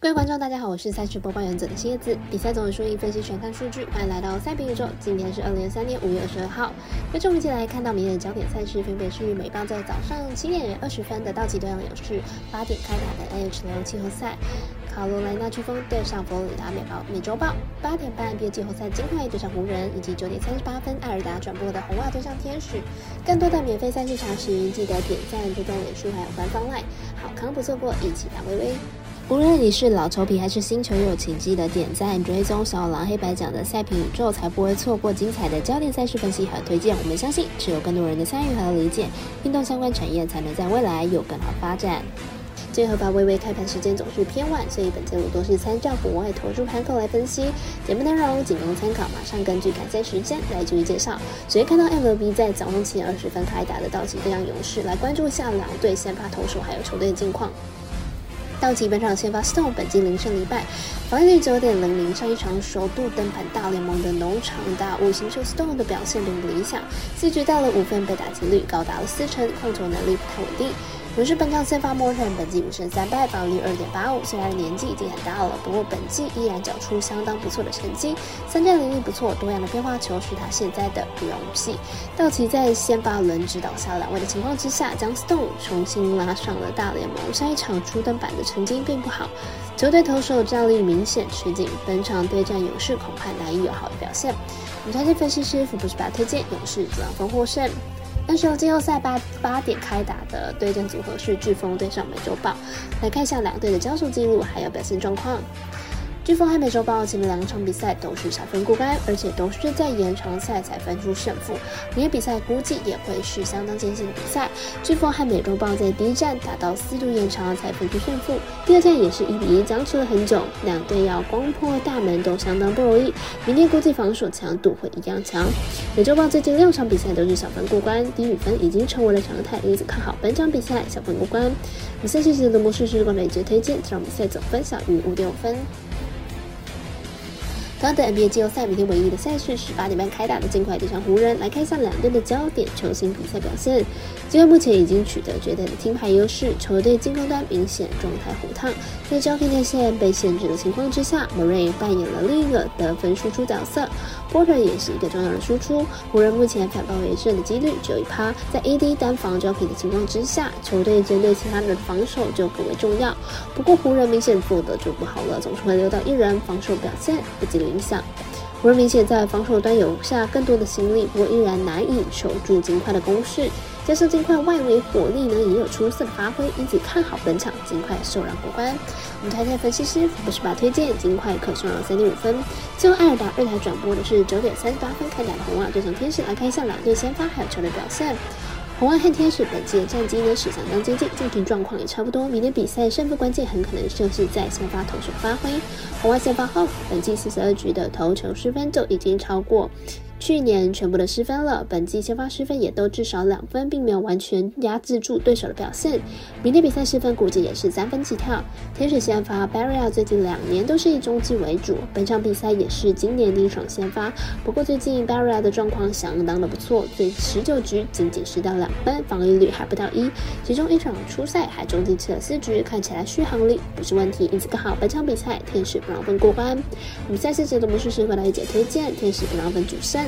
各位观众，大家好，我是赛事播报员者的蝎子。比赛总有输赢分析全看数据，欢迎来到赛评宇宙。今天是二零二三年五月二十二号，跟着我们一起来看到明天的焦点赛事，分别是美棒在早上七点二十分的道奇对上勇士，八点开打的 NHL 季后赛，卡罗莱纳飓风对上佛罗里达美报美洲豹，八点半 NBA 季后赛金块对上湖人，以及九点三十八分艾尔达转播的红袜对上天使。更多的免费赛事查询，记得点赞、追踪脸书还有官方 LINE。好康不错过，一起打微微。无论你是老球皮还是新球友，请记得点赞、追踪小狼黑白奖的赛评宇宙，才不会错过精彩的焦点赛事分析和推荐。我们相信，只有更多人的参与和理解，运动相关产业才能在未来有更好发展。结合把微微开盘时间总是偏晚，所以本节目都是参照国外投注盘口来分析。节目内容仅供参考，马上根据开赛时间来逐一介绍。首先看到 MLB 在早上七点二十分开打的道奇对上勇士，来关注一下两队先发投手还有球队的近况。道奇本场先发 Stone，本季零胜零败，防御率九点零零。上一场首度登盘大联盟的农场大五星秀 Stone 的表现并不理想，四局到了五分，被打击率高达了四成，控球能力不太稳定。勇士本场先发莫特，本季五胜三败，防御二点八五。虽然年纪已经很大了，不过本季依然缴出相当不错的成绩。三战能力不错，多样的变化球是他现在的不容武器。道奇在先发轮指导下两位的情况之下，将 Stone 重新拉上了大联盟。上一场初登板的成绩并不好，球队投手战力明显吃紧，本场对战勇士恐怕难以有好的表现。我们专业分析师福布斯巴推荐勇士主要分获胜。那时候季后赛八八点开打的对阵组合是飓风对上美洲豹，来看一下两队的交手记录还有表现状况。飓风和美洲豹前面两场比赛都是小分过关，而且都是在延长赛才分出胜负。明天比赛估计也会是相当艰辛的比赛。飓风和美洲豹在第一战打到四度延长才分出胜负，第二战也是一比一僵持了很久，两队要攻破大门都相当不容易。明天估计防守强度会一样强。美洲豹最近六场比赛都是小分过关，低比分已经成为了常态，因此看好本场比赛小分过关。比赛细节的模式是观众一致推荐，这场比赛总分小于五点五分。刚的 NBA 季后赛，每天唯一的赛事是八点半开打的尽快对上湖人。来看一下两队的焦点球星比赛表现。尽管目前已经取得绝对的听牌优势，球队进攻端明显状态火烫。在交替内线被限制的情况之下莫瑞扮演了另一个得分输出角色，Porter 也是一个重要的输出。湖人目前反包围胜的几率只有一趴，在 AD 单防交替的情况之下，球队针对其他人的防守就更为重要。不过湖人明显做的就不好了，总是会留到一人，防守表现不及理想。湖人明显在防守端有下更多的心力，不过依然难以守住金块的攻势。加上金块外围火力呢也有出色的发挥，因此看好本场尽快受让过关。我们台下分析师不是把推荐尽快可受让三点五分。最后艾尔达二台转播的是九点三十八分开打的红袜对上天使，来看一下两队先发还有球队表现。红袜和天使本季的战绩呢是相当接近，近期状况也差不多。明天比赛胜负关键很可能就是在先发投手发挥。红袜先发后，本季四十二局的投球失分就已经超过。去年全部的失分了，本季先发失分也都至少两分，并没有完全压制住对手的表现。明天比赛失分估计也是三分起跳。天使先发 Barry 最近两年都是以中继为主，本场比赛也是今年第一场先发。不过最近 Barry 的状况相当的不错，最十九局仅仅失掉两分，防御率还不到一，其中一场初赛还中继吃了四局，看起来续航力不是问题。因此看好本场比赛天使不让分过关。比赛细节的魔术师会来一解推荐，天使不让分主胜。